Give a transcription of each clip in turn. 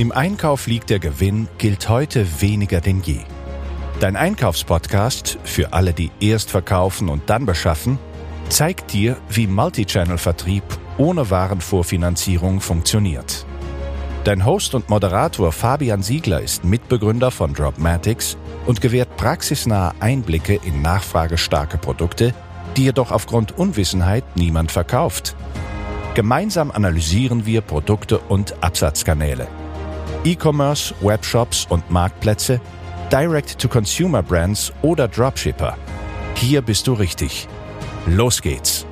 Im Einkauf liegt der Gewinn gilt heute weniger denn je. Dein Einkaufspodcast für alle, die erst verkaufen und dann beschaffen, zeigt dir, wie Multichannel-Vertrieb ohne Warenvorfinanzierung funktioniert. Dein Host und Moderator Fabian Siegler ist Mitbegründer von Dropmatics und gewährt praxisnahe Einblicke in nachfragestarke Produkte, die jedoch aufgrund Unwissenheit niemand verkauft. Gemeinsam analysieren wir Produkte und Absatzkanäle – E-Commerce, Webshops und Marktplätze, Direct-to-Consumer-Brands oder Dropshipper. Hier bist du richtig. Los geht's!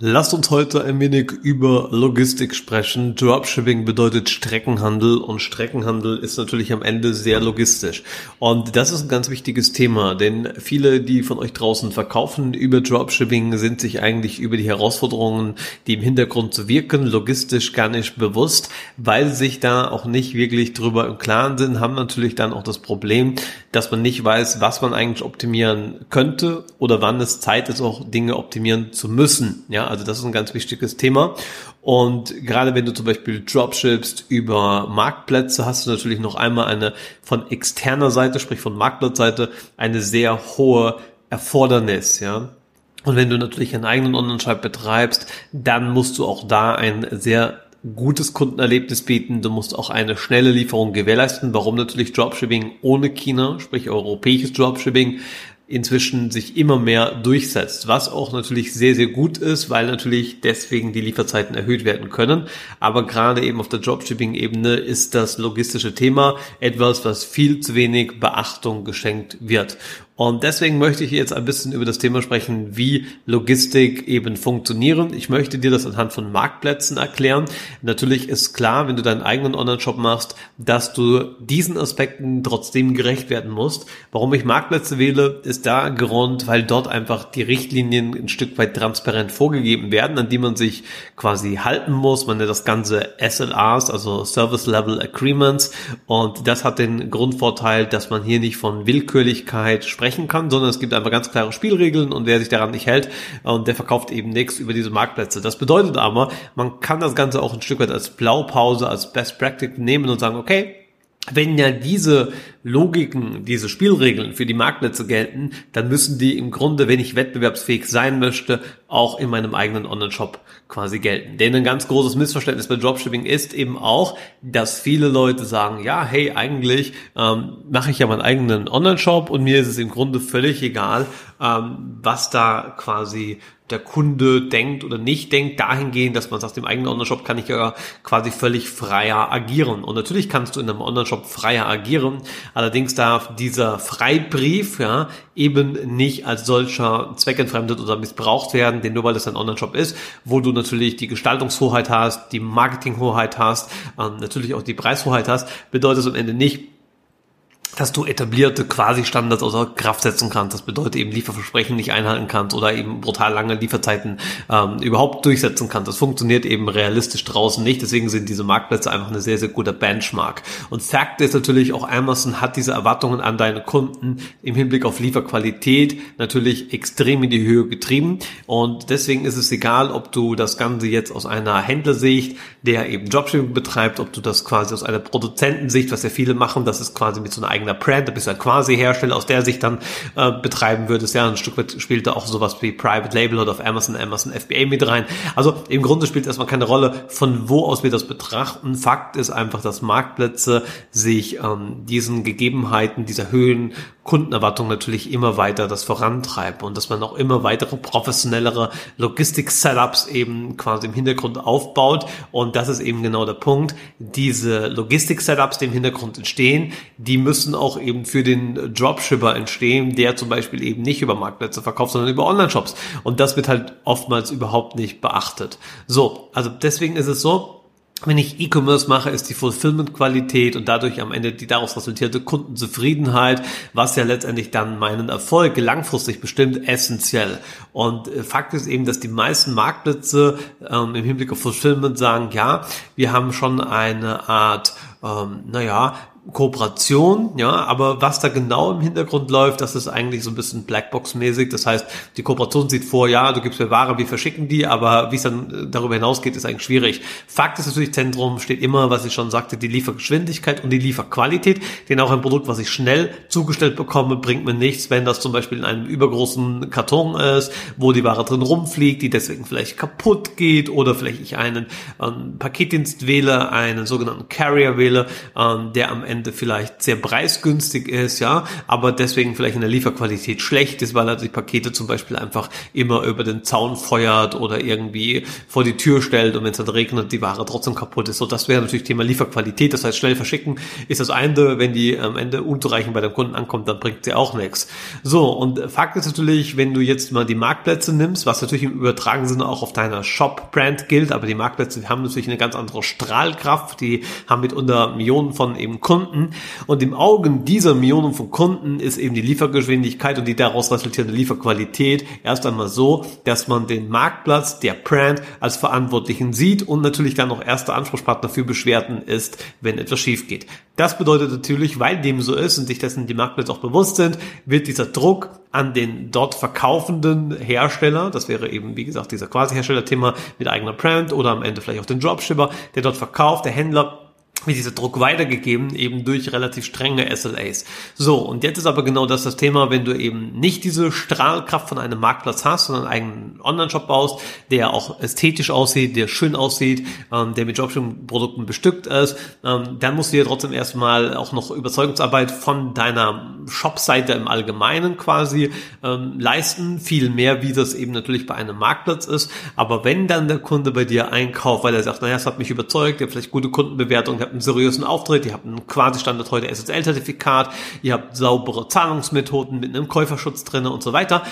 Lasst uns heute ein wenig über Logistik sprechen. Dropshipping bedeutet Streckenhandel und Streckenhandel ist natürlich am Ende sehr logistisch. Und das ist ein ganz wichtiges Thema, denn viele, die von euch draußen verkaufen über Dropshipping, sind sich eigentlich über die Herausforderungen, die im Hintergrund zu wirken, logistisch gar nicht bewusst, weil sie sich da auch nicht wirklich drüber im Klaren sind, haben natürlich dann auch das Problem, dass man nicht weiß, was man eigentlich optimieren könnte oder wann es Zeit ist, auch Dinge optimieren zu müssen. Ja, also das ist ein ganz wichtiges Thema. Und gerade wenn du zum Beispiel Dropshippst über Marktplätze, hast du natürlich noch einmal eine von externer Seite, sprich von Marktplatzseite, eine sehr hohe Erfordernis, ja. Und wenn du natürlich einen eigenen Online-Shop betreibst, dann musst du auch da ein sehr gutes Kundenerlebnis bieten. Du musst auch eine schnelle Lieferung gewährleisten. Warum natürlich Dropshipping ohne China, sprich europäisches Dropshipping, inzwischen sich immer mehr durchsetzt, was auch natürlich sehr, sehr gut ist, weil natürlich deswegen die Lieferzeiten erhöht werden können. Aber gerade eben auf der Dropshipping-Ebene ist das logistische Thema etwas, was viel zu wenig Beachtung geschenkt wird. Und deswegen möchte ich jetzt ein bisschen über das Thema sprechen, wie Logistik eben funktionieren. Ich möchte dir das anhand von Marktplätzen erklären. Natürlich ist klar, wenn du deinen eigenen Online-Shop machst, dass du diesen Aspekten trotzdem gerecht werden musst. Warum ich Marktplätze wähle, ist da Grund, weil dort einfach die Richtlinien ein Stück weit transparent vorgegeben werden, an die man sich quasi halten muss. Man nennt das Ganze SLAs, also Service Level Agreements. Und das hat den Grundvorteil, dass man hier nicht von Willkürlichkeit sprechen sprechen kann, sondern es gibt einfach ganz klare Spielregeln und wer sich daran nicht hält und der verkauft eben nichts über diese Marktplätze. Das bedeutet aber, man kann das Ganze auch ein Stück weit als Blaupause, als Best Practice nehmen und sagen, okay, wenn ja diese Logiken, diese Spielregeln für die Marktplätze gelten, dann müssen die im Grunde, wenn ich wettbewerbsfähig sein möchte, auch in meinem eigenen Online-Shop quasi gelten. Denn ein ganz großes Missverständnis bei Dropshipping ist eben auch, dass viele Leute sagen, ja, hey, eigentlich ähm, mache ich ja meinen eigenen Online-Shop und mir ist es im Grunde völlig egal, ähm, was da quasi der Kunde denkt oder nicht denkt, dahingehend, dass man sagt, im eigenen Online-Shop kann ich ja quasi völlig freier agieren. Und natürlich kannst du in einem Online-Shop freier agieren, allerdings darf dieser Freibrief ja eben nicht als solcher zweckentfremdet oder missbraucht werden, denn nur weil es ein Online-Shop ist, wo du natürlich die Gestaltungshoheit hast, die Marketinghoheit hast, ähm, natürlich auch die Preishoheit hast, bedeutet es am Ende nicht, dass du etablierte Quasi-Standards außer Kraft setzen kannst. Das bedeutet eben Lieferversprechen nicht einhalten kannst oder eben brutal lange Lieferzeiten ähm, überhaupt durchsetzen kannst. Das funktioniert eben realistisch draußen nicht. Deswegen sind diese Marktplätze einfach eine sehr, sehr guter Benchmark. Und Fakt ist natürlich auch Amazon hat diese Erwartungen an deine Kunden im Hinblick auf Lieferqualität natürlich extrem in die Höhe getrieben. Und deswegen ist es egal, ob du das Ganze jetzt aus einer Händlersicht, der eben Dropshipping betreibt, ob du das quasi aus einer Produzentensicht, was ja viele machen, das ist quasi mit so einer eigener Brand, du bist ein quasi Hersteller, aus der Sicht dann äh, betreiben würdest. Ja, ein Stück weit spielt da auch sowas wie Private Label oder auf Amazon, Amazon FBA mit rein. Also im Grunde spielt erstmal keine Rolle, von wo aus wir das betrachten. Fakt ist einfach, dass Marktplätze sich ähm, diesen Gegebenheiten, dieser Höhen Kundenerwartung natürlich immer weiter das vorantreiben und dass man auch immer weitere professionellere Logistik-Setups eben quasi im Hintergrund aufbaut. Und das ist eben genau der Punkt. Diese Logistik-Setups, die im Hintergrund entstehen, die müssen auch eben für den Dropshipper entstehen, der zum Beispiel eben nicht über Marktplätze verkauft, sondern über Online-Shops. Und das wird halt oftmals überhaupt nicht beachtet. So, also deswegen ist es so, wenn ich E-Commerce mache, ist die Fulfillment-Qualität und dadurch am Ende die daraus resultierte Kundenzufriedenheit, was ja letztendlich dann meinen Erfolg langfristig bestimmt, essentiell. Und äh, Fakt ist eben, dass die meisten Marktplätze ähm, im Hinblick auf Fulfillment sagen, ja, wir haben schon eine Art, ähm, naja, Kooperation, ja, aber was da genau im Hintergrund läuft, das ist eigentlich so ein bisschen Blackbox-mäßig. Das heißt, die Kooperation sieht vor, ja, du gibst mir Ware, wir verschicken die, aber wie es dann äh, darüber hinausgeht, ist eigentlich schwierig. Fakt ist natürlich, Zentrum steht immer, was ich schon sagte, die Liefergeschwindigkeit und die Lieferqualität. Denn auch ein Produkt, was ich schnell zugestellt bekomme, bringt mir nichts, wenn das zum Beispiel in einem übergroßen Karton ist, wo die Ware drin rumfliegt, die deswegen vielleicht kaputt geht oder vielleicht ich einen ähm, Paketdienst wähle, einen sogenannten Carrier wähle, ähm, der am Ende Ende vielleicht sehr preisgünstig ist, ja, aber deswegen vielleicht in der Lieferqualität schlecht ist, weil er die Pakete zum Beispiel einfach immer über den Zaun feuert oder irgendwie vor die Tür stellt und wenn es dann regnet, die Ware trotzdem kaputt ist. So, das wäre natürlich Thema Lieferqualität. Das heißt, schnell verschicken ist das eine, wenn die am Ende unzureichend bei dem Kunden ankommt, dann bringt sie auch nichts. So, und Fakt ist natürlich, wenn du jetzt mal die Marktplätze nimmst, was natürlich im übertragenen Sinne auch auf deiner Shop-Brand gilt, aber die Marktplätze haben natürlich eine ganz andere Strahlkraft, die haben mitunter Millionen von eben Kunden Kunden. Und im Augen dieser Millionen von Kunden ist eben die Liefergeschwindigkeit und die daraus resultierende Lieferqualität erst einmal so, dass man den Marktplatz der Brand als Verantwortlichen sieht und natürlich dann noch erster Ansprechpartner für Beschwerden ist, wenn etwas schief geht. Das bedeutet natürlich, weil dem so ist und sich dessen die Marktplätze auch bewusst sind, wird dieser Druck an den dort verkaufenden Hersteller, das wäre eben wie gesagt dieser Quasi-Hersteller-Thema mit eigener Brand oder am Ende vielleicht auch den Dropshipper, der dort verkauft, der Händler, wie dieser Druck weitergegeben, eben durch relativ strenge SLAs. So, und jetzt ist aber genau das das Thema, wenn du eben nicht diese Strahlkraft von einem Marktplatz hast, sondern einen Online-Shop baust, der auch ästhetisch aussieht, der schön aussieht, ähm, der mit Dropshipping-Produkten bestückt ist, ähm, dann musst du dir trotzdem erstmal auch noch Überzeugungsarbeit von deiner Shop-Seite im Allgemeinen quasi ähm, leisten, viel mehr, wie das eben natürlich bei einem Marktplatz ist. Aber wenn dann der Kunde bei dir einkauft, weil er sagt, naja, es hat mich überzeugt, habt vielleicht gute Kundenbewertung, habt einen seriösen Auftritt, ihr habt ein quasi Standard heute SSL-Zertifikat, ihr habt saubere Zahlungsmethoden mit einem Käuferschutz drinne und so weiter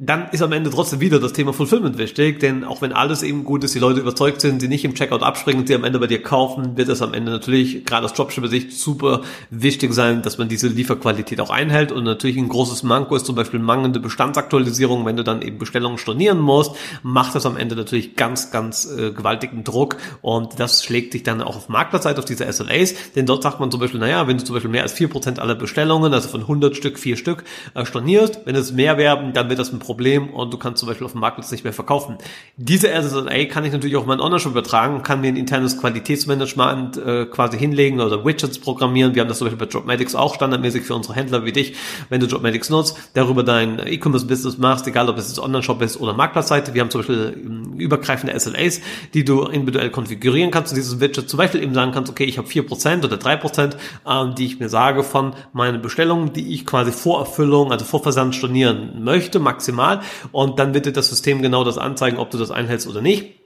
dann ist am Ende trotzdem wieder das Thema Fulfillment wichtig, denn auch wenn alles eben gut ist, die Leute überzeugt sind, sie nicht im Checkout abspringen, sie am Ende bei dir kaufen, wird es am Ende natürlich gerade aus Dropshipper-Sicht super wichtig sein, dass man diese Lieferqualität auch einhält. Und natürlich ein großes Manko ist zum Beispiel mangelnde Bestandsaktualisierung, wenn du dann eben Bestellungen stornieren musst, macht das am Ende natürlich ganz, ganz äh, gewaltigen Druck. Und das schlägt sich dann auch auf Marktplatzseite, auf diese SLAs, denn dort sagt man zum Beispiel, naja, wenn du zum Beispiel mehr als vier Prozent aller Bestellungen, also von 100 Stück, vier Stück äh, stornierst, wenn es mehr werden, dann wird das ein Problem und du kannst zum Beispiel auf dem Marktplatz nicht mehr verkaufen. Diese SSA kann ich natürlich auch in meinen Online-Shop übertragen, kann mir ein internes Qualitätsmanagement äh, quasi hinlegen oder Widgets programmieren. Wir haben das zum Beispiel bei Dropmatics auch standardmäßig für unsere Händler wie dich. Wenn du Dropmatics nutzt, darüber dein E-Commerce-Business machst, egal ob es jetzt Online-Shop ist oder Marktplatzseite. Wir haben zum Beispiel ähm, übergreifende SLAs, die du individuell konfigurieren kannst und dieses Widget zum Beispiel eben sagen kannst, okay, ich habe vier Prozent oder drei Prozent, ähm, die ich mir sage von meinen Bestellungen, die ich quasi vor Erfüllung, also vor Versand stornieren möchte, maximal maximal. Und dann wird dir das System genau das anzeigen, ob du das einhältst oder nicht.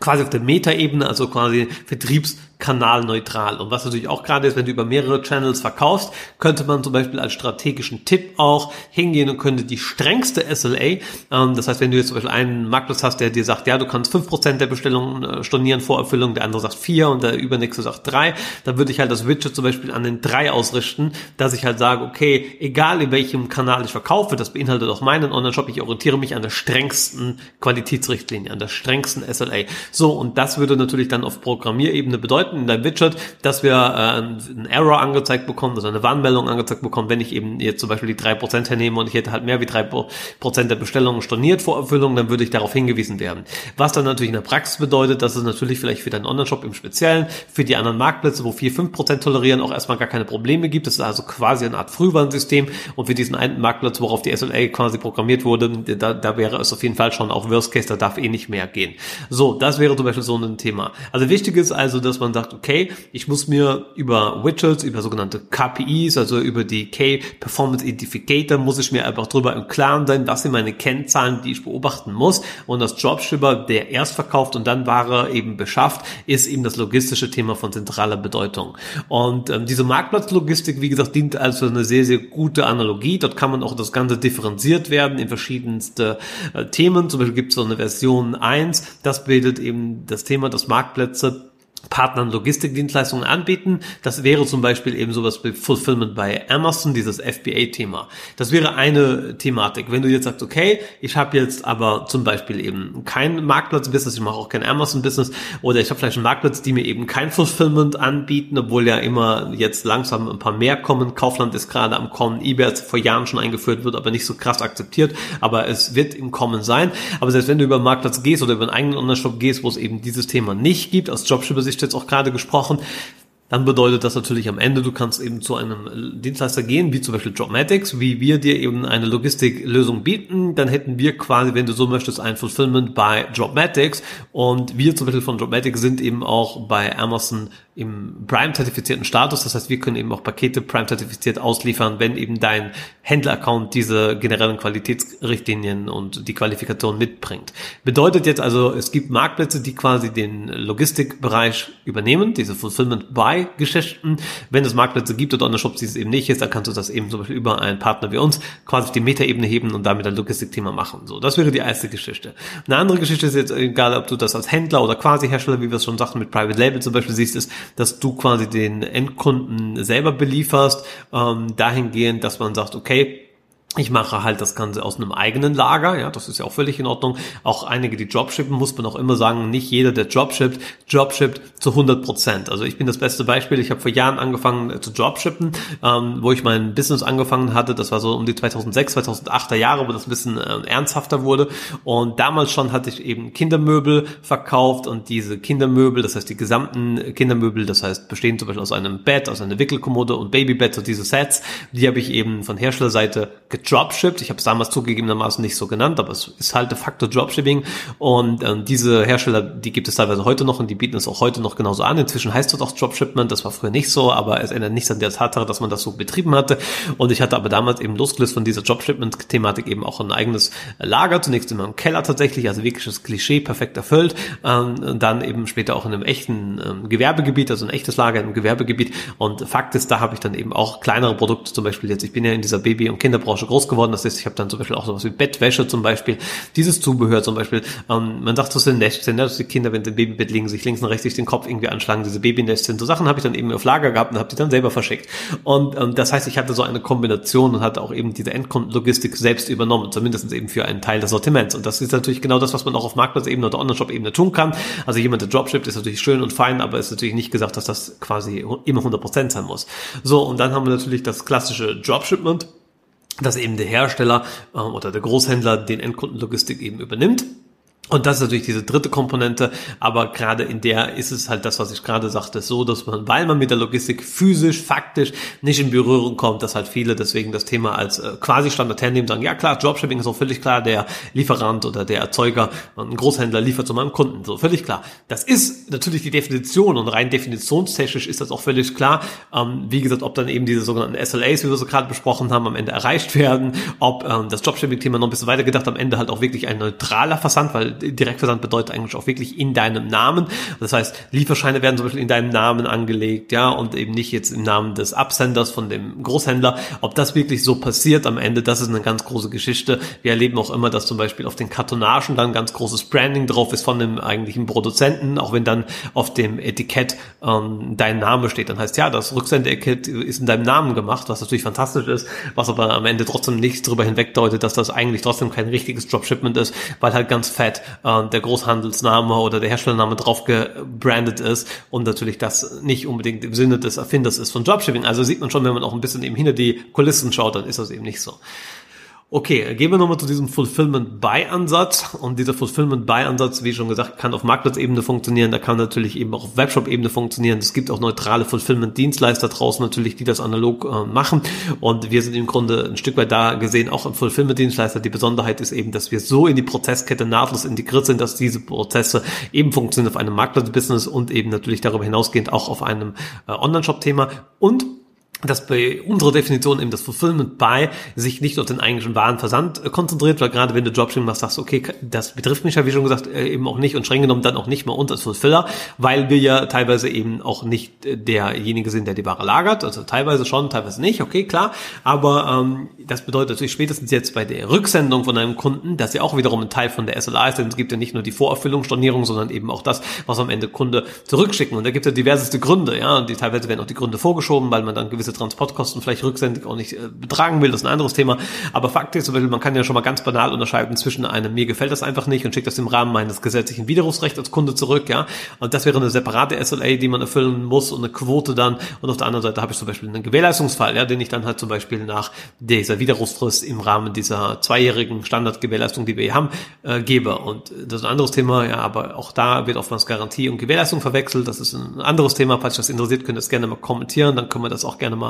Quasi auf der Metaebene, also quasi vertriebskanalneutral. Und was natürlich auch gerade ist, wenn du über mehrere Channels verkaufst, könnte man zum Beispiel als strategischen Tipp auch hingehen und könnte die strengste SLA, ähm, das heißt, wenn du jetzt zum Beispiel einen Marktplatz hast, der dir sagt, ja, du kannst fünf Prozent der Bestellungen äh, stornieren vor Erfüllung, der andere sagt vier und der übernächste sagt drei, dann würde ich halt das Widget zum Beispiel an den drei ausrichten, dass ich halt sage, okay, egal in welchem Kanal ich verkaufe, das beinhaltet auch meinen Online-Shop, ich orientiere mich an der strengsten Qualitätsrichtlinie, an der strengsten SLA. So, und das würde natürlich dann auf Programmierebene bedeuten in deinem Widget, dass wir äh, einen Error angezeigt bekommen, also eine Warnmeldung angezeigt bekommen, wenn ich eben jetzt zum Beispiel die drei Prozent hernehme und ich hätte halt mehr wie drei Prozent der Bestellungen storniert vor Erfüllung, dann würde ich darauf hingewiesen werden. Was dann natürlich in der Praxis bedeutet, dass es natürlich vielleicht für deinen Online-Shop im Speziellen, für die anderen Marktplätze, wo 4, 5 Prozent tolerieren, auch erstmal gar keine Probleme gibt. Das ist also quasi eine Art Frühwarnsystem und für diesen einen Marktplatz, worauf die SLA quasi programmiert wurde, da, da wäre es auf jeden Fall schon auch Worst Case, da darf eh nicht mehr gehen. So, das wäre zum Beispiel so ein Thema. Also wichtig ist also, dass man sagt, okay, ich muss mir über Widgets, über sogenannte KPIs, also über die Key Performance Identificator, muss ich mir einfach drüber im Klaren sein, was sind meine Kennzahlen, die ich beobachten muss. Und das Dropshipper, der erst verkauft und dann Ware eben beschafft, ist eben das logistische Thema von zentraler Bedeutung. Und ähm, diese Marktplatzlogistik, wie gesagt, dient also eine sehr, sehr gute Analogie. Dort kann man auch das Ganze differenziert werden in verschiedenste äh, Themen. Zum Beispiel gibt es so eine Version 1, das bildet eben das Thema, dass Marktplätze Partnern Logistikdienstleistungen anbieten. Das wäre zum Beispiel eben sowas wie Fulfillment bei Amazon, dieses FBA-Thema. Das wäre eine Thematik. Wenn du jetzt sagst, okay, ich habe jetzt aber zum Beispiel eben kein Marktplatz-Business, ich mache auch kein Amazon-Business oder ich habe vielleicht einen Marktplatz, die mir eben kein Fulfillment anbieten, obwohl ja immer jetzt langsam ein paar mehr kommen. Kaufland ist gerade am Kommen, eBay hat vor Jahren schon eingeführt, wird aber nicht so krass akzeptiert, aber es wird im Kommen sein. Aber selbst wenn du über einen Marktplatz gehst oder über einen eigenen Online-Shop gehst, wo es eben dieses Thema nicht gibt, aus Dropshipper-Sicht jetzt auch gerade gesprochen, dann bedeutet das natürlich am Ende, du kannst eben zu einem Dienstleister gehen, wie zum Beispiel Dropmatics, wie wir dir eben eine Logistiklösung bieten. Dann hätten wir quasi, wenn du so möchtest, ein Fulfillment bei Dropmatics. Und wir zum Beispiel von Dropmatics sind eben auch bei Amazon im Prime-zertifizierten Status. Das heißt, wir können eben auch Pakete Prime-zertifiziert ausliefern, wenn eben dein Händler-Account diese generellen Qualitätsrichtlinien und die Qualifikation mitbringt. Bedeutet jetzt also, es gibt Marktplätze, die quasi den Logistikbereich übernehmen, diese Fulfillment-Buy-Geschichten. Wenn es Marktplätze gibt oder Online-Shops, die es eben nicht ist, dann kannst du das eben zum Beispiel über einen Partner wie uns quasi auf die Metaebene heben und damit ein Logistikthema machen. So, das wäre die erste Geschichte. Eine andere Geschichte ist jetzt, egal ob du das als Händler oder quasi Hersteller, wie wir es schon sagten, mit Private Label zum Beispiel siehst, ist, dass du quasi den Endkunden selber belieferst, ähm, dahingehend, dass man sagt, okay, ich mache halt das Ganze aus einem eigenen Lager, ja, das ist ja auch völlig in Ordnung. Auch einige, die Dropshippen, muss man auch immer sagen, nicht jeder, der Dropshippt, Dropshippt zu 100 Prozent. Also ich bin das beste Beispiel. Ich habe vor Jahren angefangen äh, zu Dropshippen, ähm, wo ich mein Business angefangen hatte. Das war so um die 2006, 2008er Jahre, wo das ein bisschen äh, ernsthafter wurde. Und damals schon hatte ich eben Kindermöbel verkauft und diese Kindermöbel, das heißt die gesamten Kindermöbel, das heißt bestehen zum Beispiel aus einem Bett, aus einer Wickelkommode und Babybett, so diese Sets, die habe ich eben von Herstellerseite gedropshippt. Ich habe es damals zugegebenermaßen nicht so genannt, aber es ist halt de facto Dropshipping. Und ähm, diese Hersteller, die gibt es teilweise heute noch und die bieten es auch heute noch genauso an. Inzwischen heißt das auch Dropshipment. Das war früher nicht so, aber es ändert nichts an der Tatsache, dass man das so betrieben hatte. Und ich hatte aber damals eben losgelöst von dieser Dropshipment-Thematik eben auch ein eigenes Lager. Zunächst immer im Keller tatsächlich, also wirkliches Klischee, perfekt erfüllt. Ähm, dann eben später auch in einem echten ähm, Gewerbegebiet, also ein echtes Lager im Gewerbegebiet. Und Fakt ist, da habe ich dann eben auch kleinere Produkte, zum Beispiel jetzt, ich bin ja in dieser Baby- und Kinderbranche groß geworden. Das ist, ich habe dann zum Beispiel auch sowas wie Bettwäsche zum Beispiel, dieses Zubehör zum Beispiel. Ähm, man sagt, das sind Nestchen, ne? dass die Kinder, wenn sie im Babybett liegen, sich links und rechts sich den Kopf irgendwie anschlagen, diese Babynestchen. So Sachen habe ich dann eben auf Lager gehabt und habe die dann selber verschickt. Und ähm, das heißt, ich hatte so eine Kombination und hatte auch eben diese Endkundenlogistik selbst übernommen, zumindest eben für einen Teil des Sortiments. Und das ist natürlich genau das, was man auch auf Marktplatzebene oder Online-Shop-Ebene tun kann. Also jemand, der Dropshippt, ist natürlich schön und fein, aber ist natürlich nicht gesagt, dass das quasi immer 100% sein muss. So, und dann haben wir natürlich das klassische Dropshipment dass eben der Hersteller äh, oder der Großhändler den Endkundenlogistik eben übernimmt. Und das ist natürlich diese dritte Komponente, aber gerade in der ist es halt das, was ich gerade sagte, so, dass man, weil man mit der Logistik physisch, faktisch nicht in Berührung kommt, dass halt viele deswegen das Thema als äh, quasi Standard hernehmen, sagen, ja klar, Dropshipping ist auch völlig klar, der Lieferant oder der Erzeuger, ein Großhändler liefert zu meinem Kunden, so völlig klar. Das ist natürlich die Definition und rein definitionstechnisch ist das auch völlig klar. Ähm, wie gesagt, ob dann eben diese sogenannten SLAs, wie wir so gerade besprochen haben, am Ende erreicht werden, ob ähm, das Dropshipping-Thema noch ein bisschen weiter gedacht am Ende halt auch wirklich ein neutraler Versand, weil Direktversand bedeutet eigentlich auch wirklich in deinem Namen. Das heißt, Lieferscheine werden zum Beispiel in deinem Namen angelegt, ja, und eben nicht jetzt im Namen des Absenders von dem Großhändler. Ob das wirklich so passiert am Ende, das ist eine ganz große Geschichte. Wir erleben auch immer, dass zum Beispiel auf den Kartonagen dann ganz großes Branding drauf ist von dem eigentlichen Produzenten, auch wenn dann auf dem Etikett ähm, dein Name steht. Dann heißt ja, das Rücksendeetikett ist in deinem Namen gemacht, was natürlich fantastisch ist, was aber am Ende trotzdem nichts darüber hinwegdeutet, dass das eigentlich trotzdem kein richtiges Dropshipment ist, weil halt ganz fett der Großhandelsname oder der Herstellername drauf gebrandet ist und natürlich das nicht unbedingt im Sinne des Erfinders ist von Dropshipping. Also sieht man schon, wenn man auch ein bisschen eben hinter die Kulissen schaut, dann ist das eben nicht so. Okay, gehen wir nochmal zu diesem Fulfillment-Buy-Ansatz. Und dieser Fulfillment-Buy-Ansatz, wie schon gesagt, kann auf Marktplatzebene funktionieren, da kann natürlich eben auch auf Webshop-Ebene funktionieren. Es gibt auch neutrale Fulfillment-Dienstleister draußen natürlich, die das analog äh, machen. Und wir sind im Grunde ein Stück weit da gesehen, auch im Fulfillment-Dienstleister. Die Besonderheit ist eben, dass wir so in die Prozesskette nahtlos integriert sind, dass diese Prozesse eben funktionieren auf einem Marktplatz-Business und eben natürlich darüber hinausgehend auch auf einem äh, Online-Shop-Thema. Und dass bei unserer Definition eben das Fulfillment by sich nicht auf den eigentlichen Warenversand äh, konzentriert, weil gerade wenn du Dropshipping machst, sagst okay, das betrifft mich ja, wie schon gesagt, äh, eben auch nicht und streng genommen dann auch nicht mal uns als Fulfiller, weil wir ja teilweise eben auch nicht äh, derjenige sind, der die Ware lagert, also teilweise schon, teilweise nicht, okay, klar, aber ähm, das bedeutet natürlich spätestens jetzt bei der Rücksendung von einem Kunden, dass ja auch wiederum ein Teil von der SLA ist, denn es gibt ja nicht nur die Vorerfüllung, Stornierung, sondern eben auch das, was am Ende Kunde zurückschicken. Und da gibt es ja diverseste Gründe, ja, und die teilweise werden auch die Gründe vorgeschoben, weil man dann gewisse gewisse Transportkosten vielleicht rücksendig auch nicht äh, betragen will, das ist ein anderes Thema. Aber Fakt ist, man kann ja schon mal ganz banal unterscheiden zwischen einem, mir gefällt das einfach nicht und schickt das im Rahmen meines gesetzlichen Widerrufsrechts als Kunde zurück, ja. Und das wäre eine separate SLA, die man erfüllen muss und eine Quote dann. Und auf der anderen Seite habe ich zum Beispiel einen Gewährleistungsfall, ja, den ich dann halt zum Beispiel nach dieser Widerrufsfrist im Rahmen dieser zweijährigen Standardgewährleistung, die wir hier haben, äh, gebe. Und das ist ein anderes Thema, ja, aber auch da wird oftmals Garantie und Gewährleistung verwechselt. Das ist ein anderes Thema. Falls euch das interessiert, könnt ihr das gerne mal kommentieren, dann können wir das auch gerne mal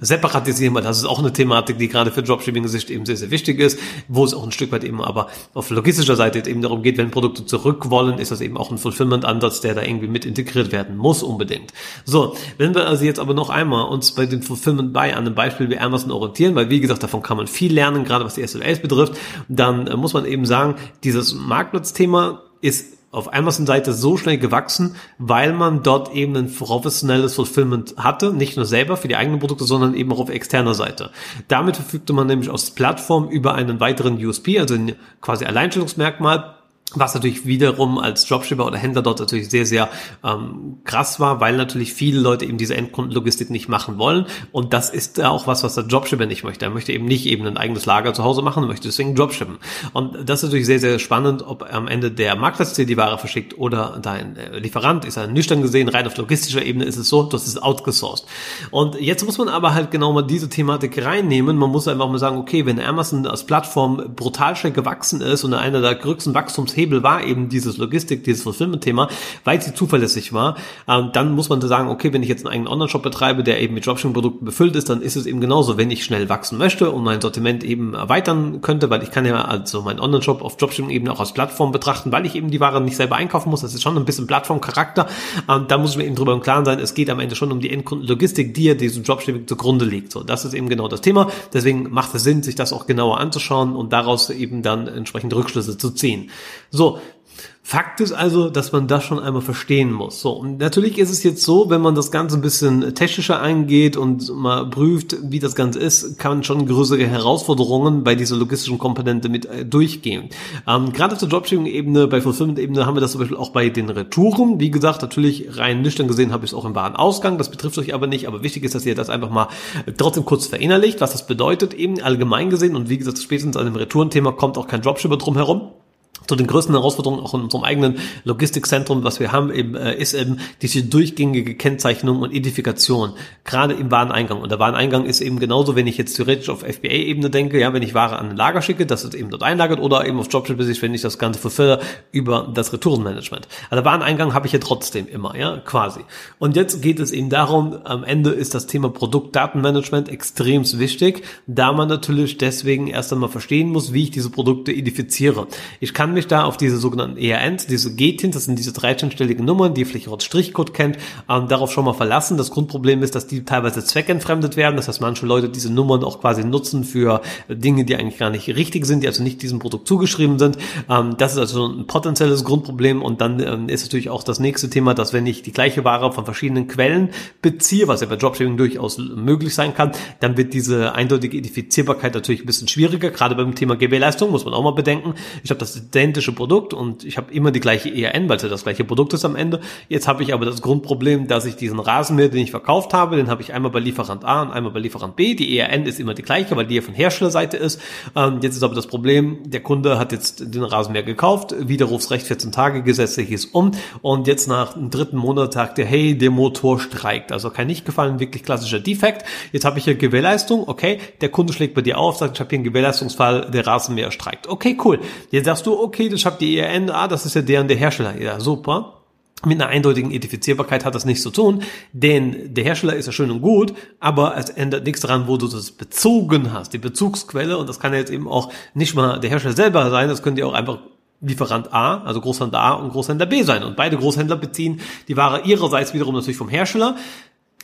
separatisieren, weil das ist auch eine Thematik, die gerade für Dropshipping-Sicht eben sehr, sehr wichtig ist, wo es auch ein Stück weit eben aber auf logistischer Seite eben darum geht, wenn Produkte zurück wollen, ist das eben auch ein Fulfillment-Ansatz, der da irgendwie mit integriert werden muss unbedingt. So, wenn wir also jetzt aber noch einmal uns bei den Fulfillment bei an einem Beispiel wie Amazon orientieren, weil wie gesagt, davon kann man viel lernen, gerade was die SLAs betrifft, dann äh, muss man eben sagen, dieses Marktplatzthema ist auf Amazon-Seite so schnell gewachsen, weil man dort eben ein professionelles Fulfillment hatte, nicht nur selber für die eigenen Produkte, sondern eben auch auf externer Seite. Damit verfügte man nämlich aus Plattform über einen weiteren USP, also ein quasi Alleinstellungsmerkmal, was natürlich wiederum als Dropshipper oder Händler dort natürlich sehr, sehr ähm, krass war, weil natürlich viele Leute eben diese Endkundenlogistik nicht machen wollen. Und das ist auch was, was der Dropshipper nicht möchte. Er möchte eben nicht eben ein eigenes Lager zu Hause machen, möchte deswegen Dropshippen. Und das ist natürlich sehr, sehr spannend, ob am Ende der Marktplatz die Ware verschickt oder dein äh, Lieferant ist er nüchtern gesehen, rein auf logistischer Ebene ist es so, das ist outgesourced. Und jetzt muss man aber halt genau mal diese Thematik reinnehmen. Man muss einfach mal sagen, okay, wenn Amazon als Plattform brutal schnell gewachsen ist und einer der größten Wachstums Hebel war eben dieses Logistik, dieses Fulfillment-Thema, weil sie zuverlässig war, ähm, dann muss man sagen, okay, wenn ich jetzt einen eigenen Online-Shop betreibe, der eben mit Dropshipping-Produkten befüllt ist, dann ist es eben genauso, wenn ich schnell wachsen möchte und mein Sortiment eben erweitern könnte, weil ich kann ja also meinen Online-Shop auf Dropshipping-Ebene auch als Plattform betrachten, weil ich eben die Ware nicht selber einkaufen muss, das ist schon ein bisschen Plattform-Charakter, ähm, da muss ich mir eben drüber im Klaren sein, es geht am Ende schon um die Endkundenlogistik, die ja diesem Dropshipping zugrunde liegt. So, das ist eben genau das Thema, deswegen macht es Sinn, sich das auch genauer anzuschauen und daraus eben dann entsprechende Rückschlüsse zu ziehen. So, Fakt ist also, dass man das schon einmal verstehen muss. So, und natürlich ist es jetzt so, wenn man das Ganze ein bisschen technischer eingeht und mal prüft, wie das Ganze ist, kann man schon größere Herausforderungen bei dieser logistischen Komponente mit äh, durchgehen. Ähm, gerade auf der Dropshipping-Ebene, bei Fulfillment-Ebene haben wir das zum Beispiel auch bei den Retouren. Wie gesagt, natürlich rein nüchtern gesehen habe ich es auch im Warenausgang. Das betrifft euch aber nicht. Aber wichtig ist, dass ihr das einfach mal trotzdem kurz verinnerlicht, was das bedeutet eben allgemein gesehen. Und wie gesagt, spätestens an dem Retourenthema kommt auch kein Dropshipper drum herum zu den größten Herausforderungen auch in unserem eigenen Logistikzentrum, was wir haben, eben, äh, ist eben diese durchgängige Kennzeichnung und Identifikation, gerade im Wareneingang. Und der Wareneingang ist eben genauso, wenn ich jetzt theoretisch auf FBA-Ebene denke, ja, wenn ich Ware an ein Lager schicke, dass es eben dort einlagert oder eben auf Dropship-Sicht, wenn ich das Ganze fulfille über das Retourenmanagement. Also Wareneingang habe ich ja trotzdem immer, ja, quasi. Und jetzt geht es eben darum, am Ende ist das Thema Produktdatenmanagement extrem wichtig, da man natürlich deswegen erst einmal verstehen muss, wie ich diese Produkte identifiziere. Ich kann mich da auf diese sogenannten ERNs, diese GTINs, das sind diese 13-stelligen Nummern, die vielleicht auch Strichcode kennt, ähm, darauf schon mal verlassen. Das Grundproblem ist, dass die teilweise zweckentfremdet werden. Das heißt, manche Leute diese Nummern auch quasi nutzen für Dinge, die eigentlich gar nicht richtig sind, die also nicht diesem Produkt zugeschrieben sind. Ähm, das ist also ein potenzielles Grundproblem. Und dann ähm, ist natürlich auch das nächste Thema, dass wenn ich die gleiche Ware von verschiedenen Quellen beziehe, was ja bei Dropshipping durchaus möglich sein kann, dann wird diese eindeutige Identifizierbarkeit natürlich ein bisschen schwieriger. Gerade beim Thema Gewährleistung muss man auch mal bedenken. Ich habe das identische Produkt und ich habe immer die gleiche ERN, weil es ja das gleiche Produkt ist am Ende. Jetzt habe ich aber das Grundproblem, dass ich diesen Rasenmäher, den ich verkauft habe, den habe ich einmal bei Lieferant A und einmal bei Lieferant B. Die ERN ist immer die gleiche, weil die ja von Herstellerseite ist. Ähm, jetzt ist aber das Problem, der Kunde hat jetzt den Rasenmäher gekauft, Widerrufsrecht 14 Tage, gesetzlich ist um und jetzt nach dem dritten Monat sagt er, hey, der Motor streikt. Also kein nicht gefallen, wirklich klassischer Defekt. Jetzt habe ich hier Gewährleistung, okay, der Kunde schlägt bei dir auf, sagt, ich habe hier einen Gewährleistungsfall, der Rasenmäher streikt. Okay, cool. Jetzt sagst du, okay, ich habe die ERN, ah, das ist ja der und der Hersteller. Ja, super. Mit einer eindeutigen Identifizierbarkeit hat das nichts zu tun, denn der Hersteller ist ja schön und gut, aber es ändert nichts daran, wo du das bezogen hast, die Bezugsquelle, und das kann ja jetzt eben auch nicht mal der Hersteller selber sein, das könnte ja auch einfach Lieferant A, also Großhändler A und Großhändler B sein. Und beide Großhändler beziehen die Ware ihrerseits wiederum natürlich vom Hersteller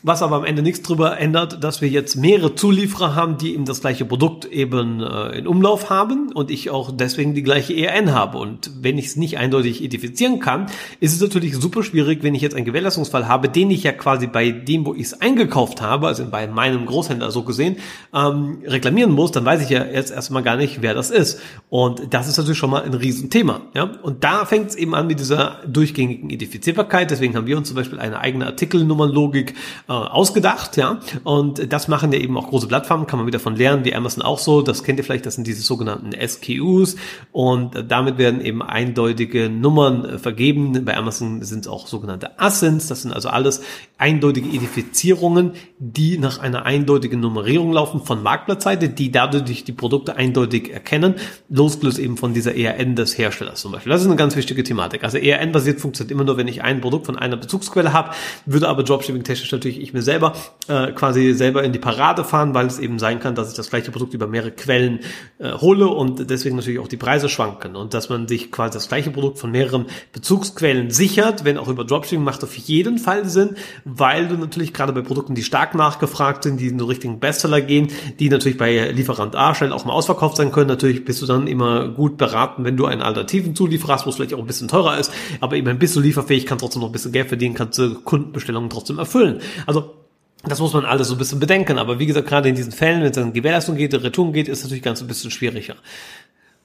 was aber am Ende nichts darüber ändert, dass wir jetzt mehrere Zulieferer haben, die eben das gleiche Produkt eben äh, in Umlauf haben und ich auch deswegen die gleiche ERN habe. Und wenn ich es nicht eindeutig identifizieren kann, ist es natürlich super schwierig, wenn ich jetzt einen Gewährleistungsfall habe, den ich ja quasi bei dem, wo ich es eingekauft habe, also bei meinem Großhändler so gesehen, ähm, reklamieren muss, dann weiß ich ja jetzt erstmal gar nicht, wer das ist. Und das ist natürlich schon mal ein Riesenthema. Ja? Und da fängt es eben an mit dieser durchgängigen Identifizierbarkeit. Deswegen haben wir uns zum Beispiel eine eigene Artikelnummernlogik äh, ausgedacht, ja. Und das machen ja eben auch große Plattformen, kann man wieder von lernen, wie Amazon auch so. Das kennt ihr vielleicht, das sind diese sogenannten SKUs. Und damit werden eben eindeutige Nummern äh, vergeben. Bei Amazon sind es auch sogenannte ASINs. Das sind also alles eindeutige Identifizierungen, die nach einer eindeutigen Nummerierung laufen von Marktplatzseite, die dadurch die Produkte eindeutig erkennen, losgelöst eben von dieser ERN des Herstellers zum Beispiel. Das ist eine ganz wichtige Thematik. Also ERN-basiert funktioniert immer nur, wenn ich ein Produkt von einer Bezugsquelle habe, würde aber Dropshipping-technisch natürlich ich mir selber äh, quasi selber in die Parade fahren, weil es eben sein kann, dass ich das gleiche Produkt über mehrere Quellen äh, hole und deswegen natürlich auch die Preise schwanken und dass man sich quasi das gleiche Produkt von mehreren Bezugsquellen sichert, wenn auch über Dropshipping macht auf jeden Fall Sinn, weil du natürlich gerade bei Produkten, die stark nachgefragt sind, die in den richtigen Bestseller gehen, die natürlich bei Lieferant A schnell auch mal ausverkauft sein können, natürlich bist du dann immer gut beraten, wenn du einen alternativen Zulieferer hast, wo es vielleicht auch ein bisschen teurer ist, aber eben bist du lieferfähig, kannst trotzdem noch ein bisschen Geld verdienen, kannst du Kundenbestellungen trotzdem erfüllen. Also das muss man alles so ein bisschen bedenken. Aber wie gesagt, gerade in diesen Fällen, wenn es dann Gewährleistung geht, Retouren geht, ist natürlich ganz ein bisschen schwieriger.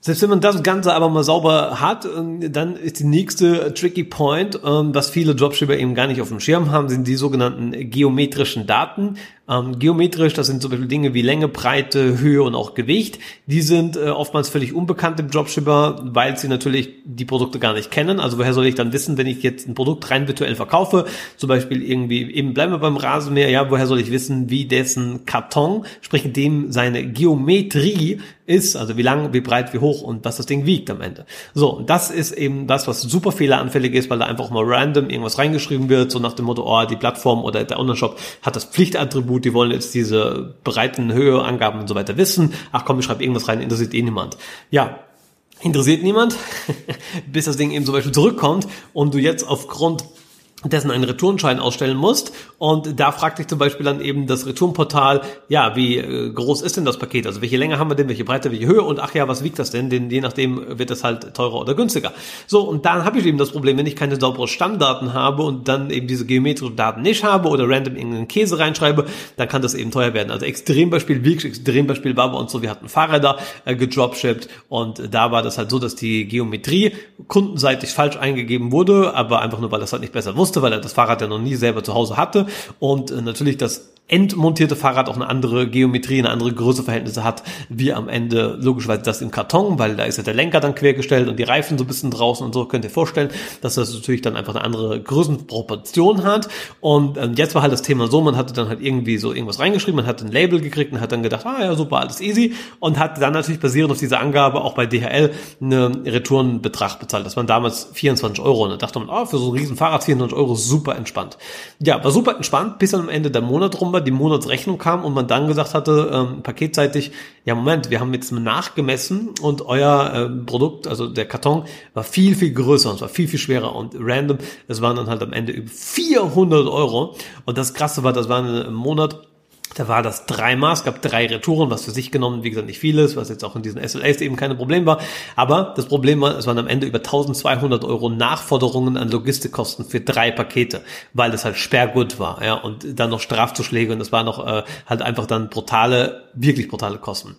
Selbst wenn man das Ganze aber mal sauber hat, ähm, dann ist die nächste tricky Point, ähm, was viele Dropshipper eben gar nicht auf dem Schirm haben, sind die sogenannten geometrischen Daten. Ähm, geometrisch, das sind zum Beispiel Dinge wie Länge, Breite, Höhe und auch Gewicht. Die sind äh, oftmals völlig unbekannt im Dropshipper, weil sie natürlich die Produkte gar nicht kennen. Also woher soll ich dann wissen, wenn ich jetzt ein Produkt rein virtuell verkaufe, zum Beispiel irgendwie, eben bleiben wir beim Rasenmäher, ja, woher soll ich wissen, wie dessen Karton, sprich dem seine Geometrie ist, also wie lang, wie breit, wie hoch und was das Ding wiegt am Ende. So, das ist eben das, was super fehleranfällig ist, weil da einfach mal random irgendwas reingeschrieben wird, so nach dem Motto, oh, die Plattform oder der Online-Shop hat das Pflichtattribut gut, die wollen jetzt diese breiten Höhe, Angaben und so weiter wissen. Ach komm, ich schreibe irgendwas rein, interessiert eh niemand. Ja, interessiert niemand, bis das Ding eben zum Beispiel zurückkommt und du jetzt aufgrund dessen einen Retourenschein ausstellen musst. Und da fragt dich zum Beispiel dann eben das Retourenportal, ja, wie äh, groß ist denn das Paket? Also welche Länge haben wir denn, welche Breite, welche Höhe? Und ach ja, was wiegt das denn? Denn je nachdem wird das halt teurer oder günstiger. So, und dann habe ich eben das Problem, wenn ich keine sauberen Stammdaten habe und dann eben diese geometrischen Daten nicht habe oder random irgendeinen Käse reinschreibe, dann kann das eben teuer werden. Also Extrembeispiel, wirklich Extrembeispiel war bei uns so, wir hatten Fahrräder äh, gedropshipped und da war das halt so, dass die Geometrie kundenseitig falsch eingegeben wurde, aber einfach nur, weil das halt nicht besser wusste musste, weil er das Fahrrad ja noch nie selber zu Hause hatte. Und äh, natürlich das endmontierte Fahrrad auch eine andere Geometrie, eine andere Größeverhältnisse hat, wie am Ende logischerweise das im Karton, weil da ist ja der Lenker dann quergestellt und die Reifen so ein bisschen draußen und so könnt ihr vorstellen, dass das natürlich dann einfach eine andere Größenproportion hat. Und ähm, jetzt war halt das Thema so, man hatte dann halt irgendwie so irgendwas reingeschrieben, man hat ein Label gekriegt und hat dann gedacht, ah ja super, alles easy. Und hat dann natürlich basierend auf dieser Angabe auch bei DHL eine Retourenbetrag bezahlt. Das waren damals 24 Euro. Und da dachte man, ah, für so ein riesen Fahrrad 24 Euro super entspannt. Ja, war super entspannt, bis dann am Ende der Monat rum war, die Monatsrechnung kam und man dann gesagt hatte, ähm, paketseitig, ja Moment, wir haben jetzt nachgemessen und euer äh, Produkt, also der Karton, war viel, viel größer und es war viel, viel schwerer und random. Es waren dann halt am Ende über 400 Euro und das Krasse war, das war ein Monat, da war das dreimal, es gab drei Retouren, was für sich genommen, wie gesagt, nicht vieles, was jetzt auch in diesen SLAs eben kein Problem war. Aber das Problem war, es waren am Ende über 1200 Euro Nachforderungen an Logistikkosten für drei Pakete, weil das halt Sperrgut war, ja, und dann noch Strafzuschläge und das war noch äh, halt einfach dann brutale, wirklich brutale Kosten.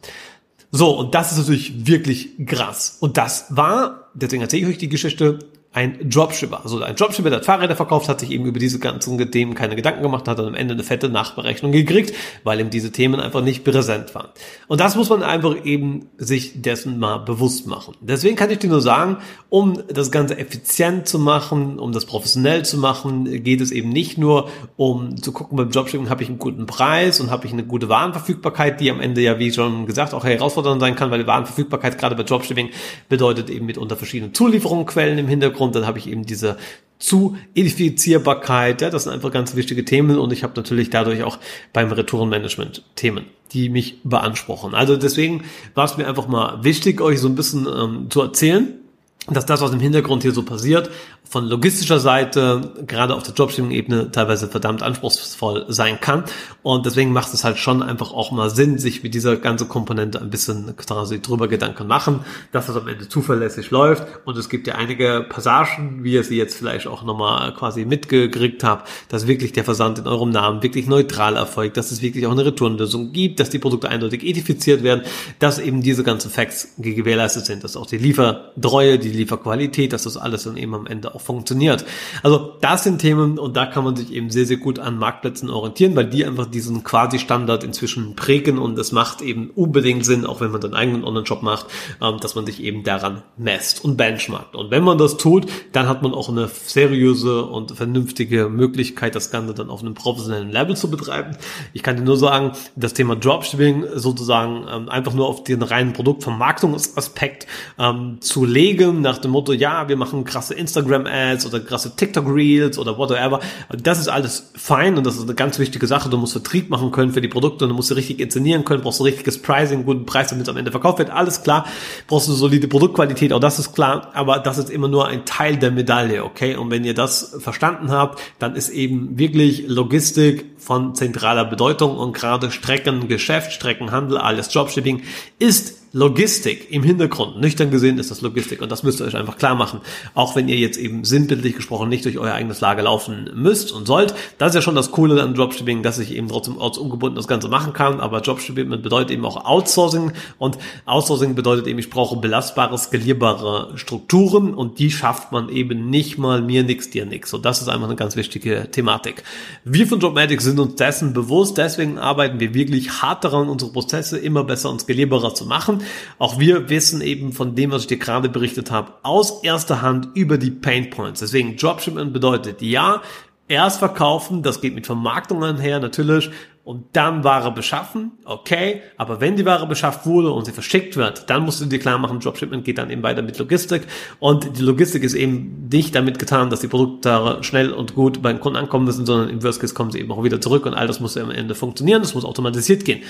So, und das ist natürlich wirklich krass. Und das war, deswegen erzähle ich euch die Geschichte, ein Dropshipper. Also ein Dropshipper, der Fahrräder verkauft, hat sich eben über diese ganzen Themen keine Gedanken gemacht, hat dann am Ende eine fette Nachberechnung gekriegt, weil ihm diese Themen einfach nicht präsent waren. Und das muss man einfach eben sich dessen mal bewusst machen. Deswegen kann ich dir nur sagen, um das Ganze effizient zu machen, um das professionell zu machen, geht es eben nicht nur um zu gucken, beim Dropshipping habe ich einen guten Preis und habe ich eine gute Warenverfügbarkeit, die am Ende ja, wie schon gesagt, auch herausfordernd sein kann, weil die Warenverfügbarkeit gerade bei Dropshipping bedeutet eben mitunter verschiedene Zulieferungsquellen im Hintergrund Hintergrund, dann habe ich eben diese zu Identifizierbarkeit, ja, das sind einfach ganz wichtige Themen und ich habe natürlich dadurch auch beim Retourenmanagement Themen, die mich beanspruchen. Also deswegen war es mir einfach mal wichtig, euch so ein bisschen ähm, zu erzählen, dass das, was im Hintergrund hier so passiert, von logistischer Seite, gerade auf der Dropshipping-Ebene, teilweise verdammt anspruchsvoll sein kann. Und deswegen macht es halt schon einfach auch mal Sinn, sich mit dieser ganzen Komponente ein bisschen quasi drüber Gedanken machen, dass es am Ende zuverlässig läuft. Und es gibt ja einige Passagen, wie ihr sie jetzt vielleicht auch nochmal quasi mitgekriegt habt, dass wirklich der Versand in eurem Namen wirklich neutral erfolgt, dass es wirklich auch eine Returnlösung gibt, dass die Produkte eindeutig identifiziert werden, dass eben diese ganzen Facts gewährleistet sind, dass auch die Liefertreue, die Lieferqualität, dass das alles dann eben am Ende auch funktioniert. Also das sind Themen und da kann man sich eben sehr, sehr gut an Marktplätzen orientieren, weil die einfach diesen Quasi-Standard inzwischen prägen und es macht eben unbedingt Sinn, auch wenn man den eigenen Online-Shop macht, ähm, dass man sich eben daran messt und benchmarkt. Und wenn man das tut, dann hat man auch eine seriöse und vernünftige Möglichkeit, das Ganze dann auf einem professionellen Level zu betreiben. Ich kann dir nur sagen, das Thema Dropshipping sozusagen ähm, einfach nur auf den reinen Produktvermarktungsaspekt ähm, zu legen, nach dem Motto, ja, wir machen krasse Instagram Ads oder krasse TikTok Reels oder whatever. Das ist alles fein und das ist eine ganz wichtige Sache. Du musst Vertrieb machen können für die Produkte und du musst sie richtig inszenieren können, brauchst du richtiges Pricing, guten Preis, damit es am Ende verkauft wird. Alles klar. Brauchst du solide Produktqualität, auch das ist klar. Aber das ist immer nur ein Teil der Medaille, okay? Und wenn ihr das verstanden habt, dann ist eben wirklich Logistik von zentraler Bedeutung und gerade Streckengeschäft, Streckenhandel, alles Dropshipping ist Logistik im Hintergrund. Nüchtern gesehen ist das Logistik und das müsst ihr euch einfach klar machen. Auch wenn ihr jetzt eben sinnbildlich gesprochen nicht durch euer eigenes Lager laufen müsst und sollt. Das ist ja schon das Coole an Dropshipping, dass ich eben trotzdem ortsungebunden das Ganze machen kann. Aber Dropshipping bedeutet eben auch Outsourcing und Outsourcing bedeutet eben, ich brauche belastbare, skalierbare Strukturen und die schafft man eben nicht mal mir nix, dir nix. Und das ist einfach eine ganz wichtige Thematik. Wir von Dropmatic sind uns dessen bewusst, deswegen arbeiten wir wirklich hart daran, unsere Prozesse immer besser und skalierbarer zu machen. Auch wir wissen eben von dem, was ich dir gerade berichtet habe, aus erster Hand über die Pain Points. Deswegen Dropshipping bedeutet ja, erst verkaufen, das geht mit Vermarktungen her natürlich, und dann Ware beschaffen, okay, aber wenn die Ware beschafft wurde und sie verschickt wird, dann musst du dir klar machen, Dropshipment geht dann eben weiter mit Logistik und die Logistik ist eben nicht damit getan, dass die Produkte schnell und gut beim Kunden ankommen müssen, sondern im Worst Case kommen sie eben auch wieder zurück und all das muss am Ende funktionieren, das muss automatisiert gehen.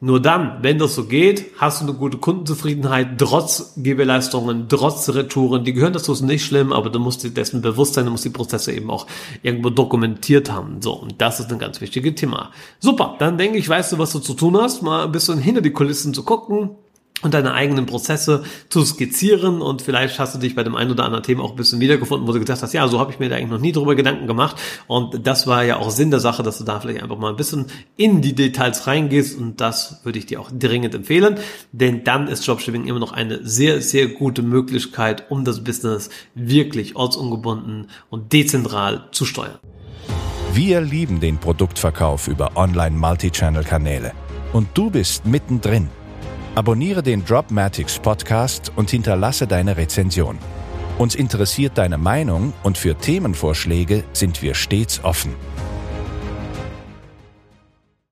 Nur dann, wenn das so geht, hast du eine gute Kundenzufriedenheit, trotz Gewährleistungen, trotz Retouren. Die gehören dazu, ist nicht schlimm, aber du musst dir dessen bewusst sein, du musst die Prozesse eben auch irgendwo dokumentiert haben. So, und das ist ein ganz wichtiges Thema. Super, dann denke ich, weißt du, was du zu tun hast, mal ein bisschen hinter die Kulissen zu gucken, und deine eigenen Prozesse zu skizzieren. Und vielleicht hast du dich bei dem einen oder anderen Thema auch ein bisschen wiedergefunden, wo du gedacht hast, ja, so habe ich mir da eigentlich noch nie drüber Gedanken gemacht. Und das war ja auch Sinn der Sache, dass du da vielleicht einfach mal ein bisschen in die Details reingehst. Und das würde ich dir auch dringend empfehlen, denn dann ist Dropshipping immer noch eine sehr, sehr gute Möglichkeit, um das Business wirklich ortsungebunden und dezentral zu steuern. Wir lieben den Produktverkauf über Online-Multichannel-Kanäle. Und du bist mittendrin. Abonniere den Dropmatics Podcast und hinterlasse deine Rezension. Uns interessiert deine Meinung und für Themenvorschläge sind wir stets offen.